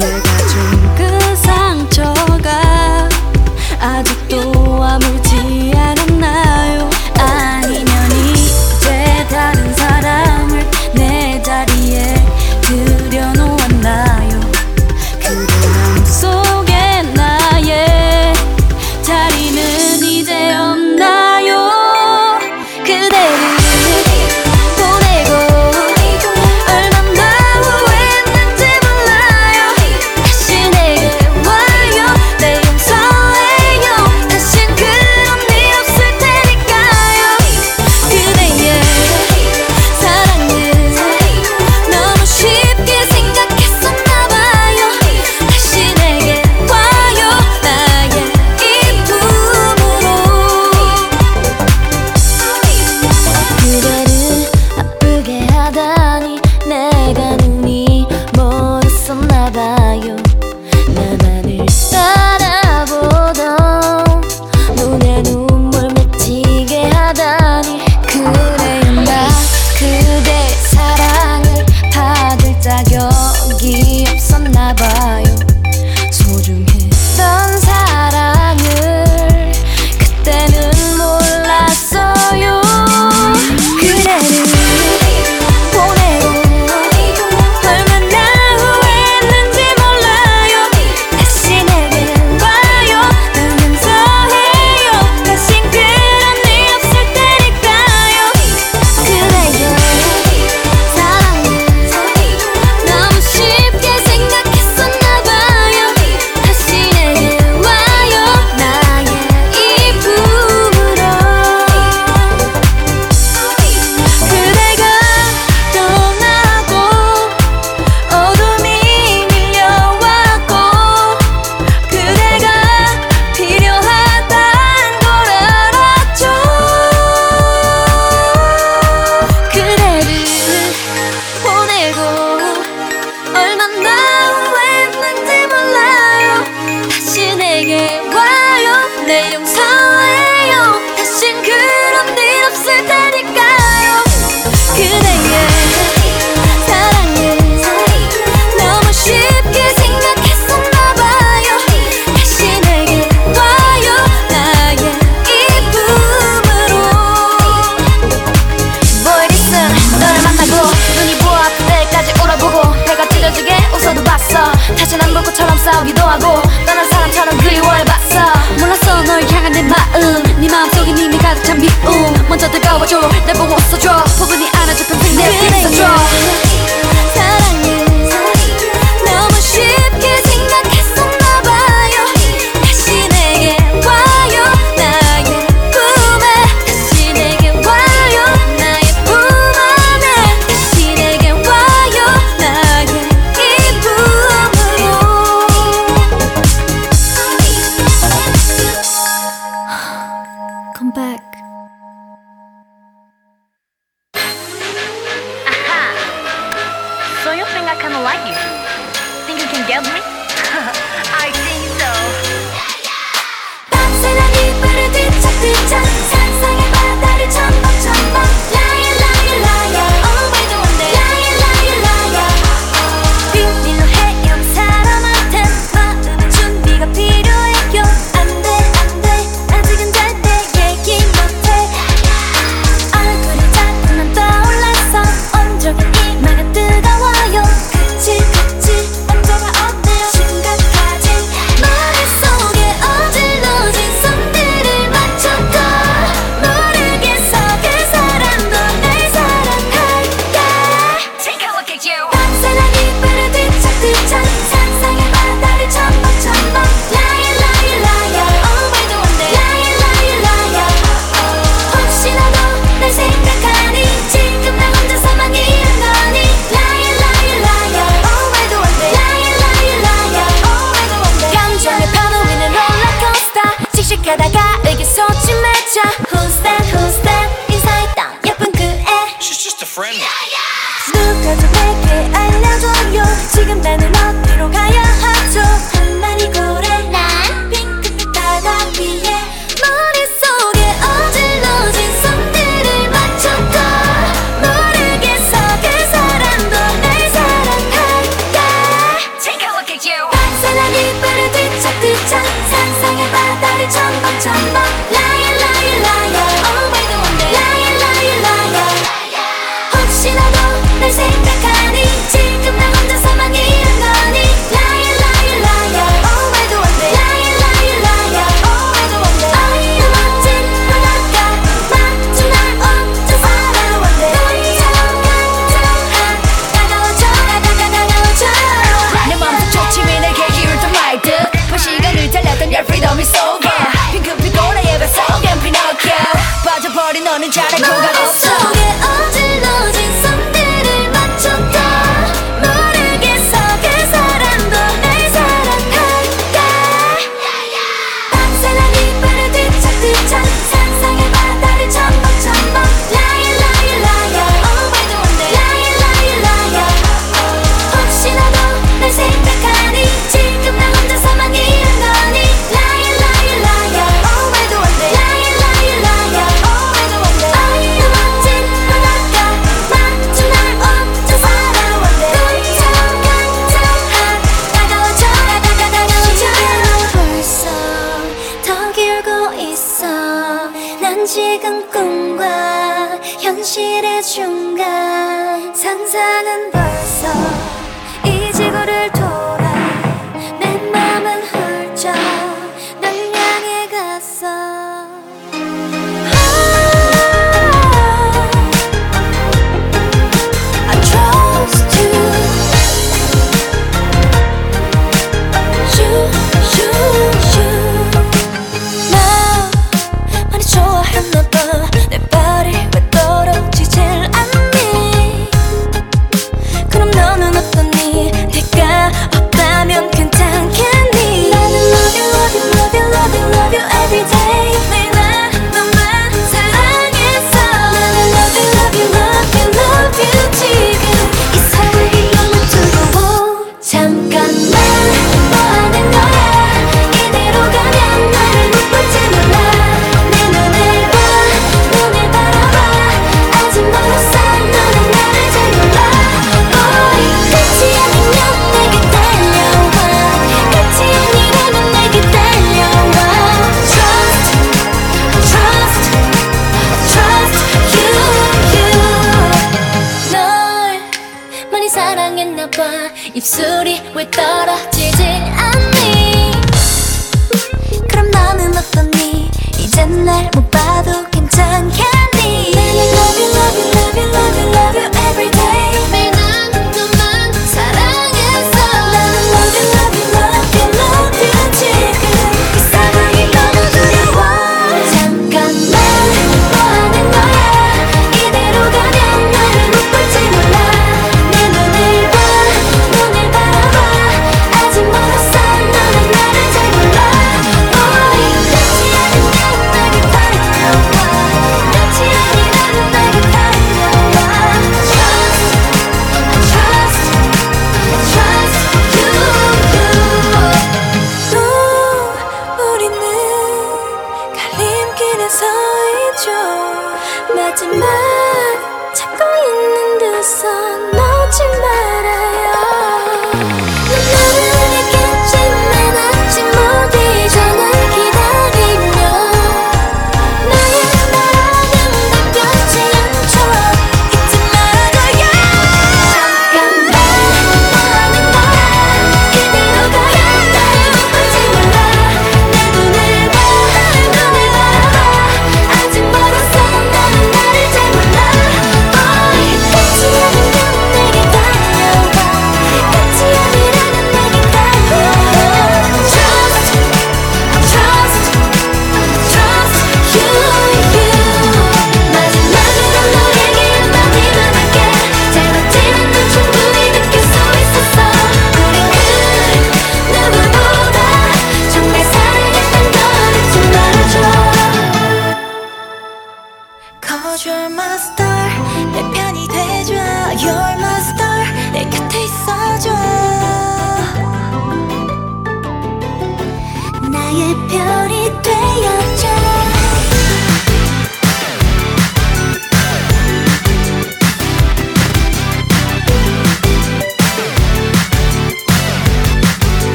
내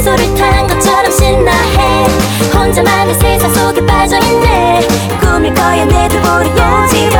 미소를 탄 것처럼 신나해. 혼자만의 세상 속에 빠져있네. 꾸밀 거야 내두 볼이 용지로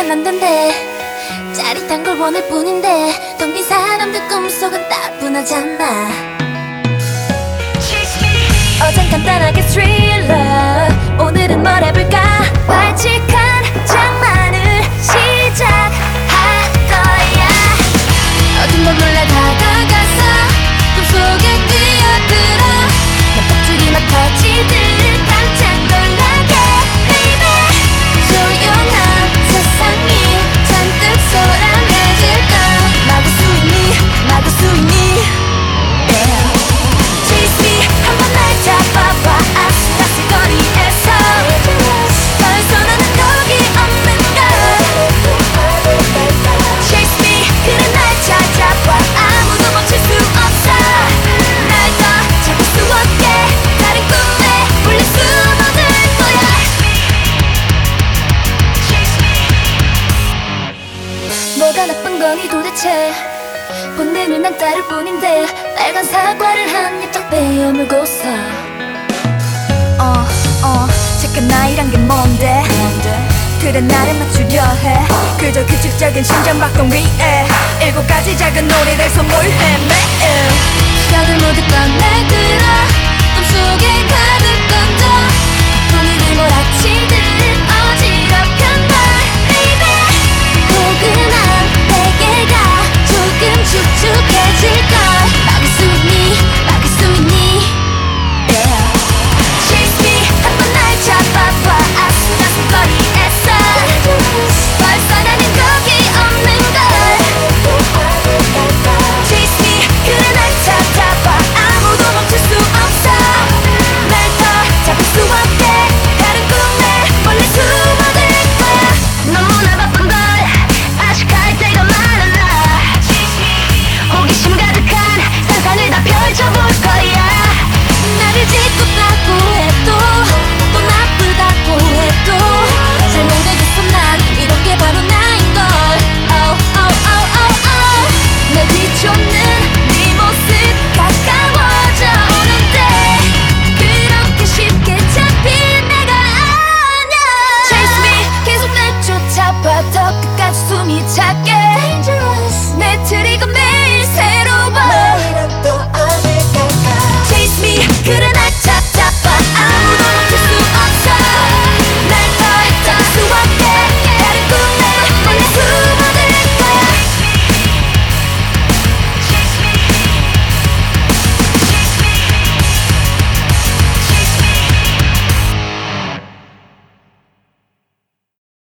그러면 안 된대 짜릿한 걸 원할 뿐인데 덤빈 사람들 꿈속은 따분하잖아. 어젠 간단하게 스릴러 오늘은 뭘 해볼까? 발칙한 장마 도대체 본능은 난 따를 뿐인데 빨간 사과를 한 입 딱 베어 물고서. 어, 어, 잠깐 나이란 게 뭔데? 그래 나를 맞추려 해. 그저 규칙적인 심장박동 위에 일곱 가지 작은 놀이를 선물해 매일. 벽을 모두 꺼내들어. 꿈속에 가득 던져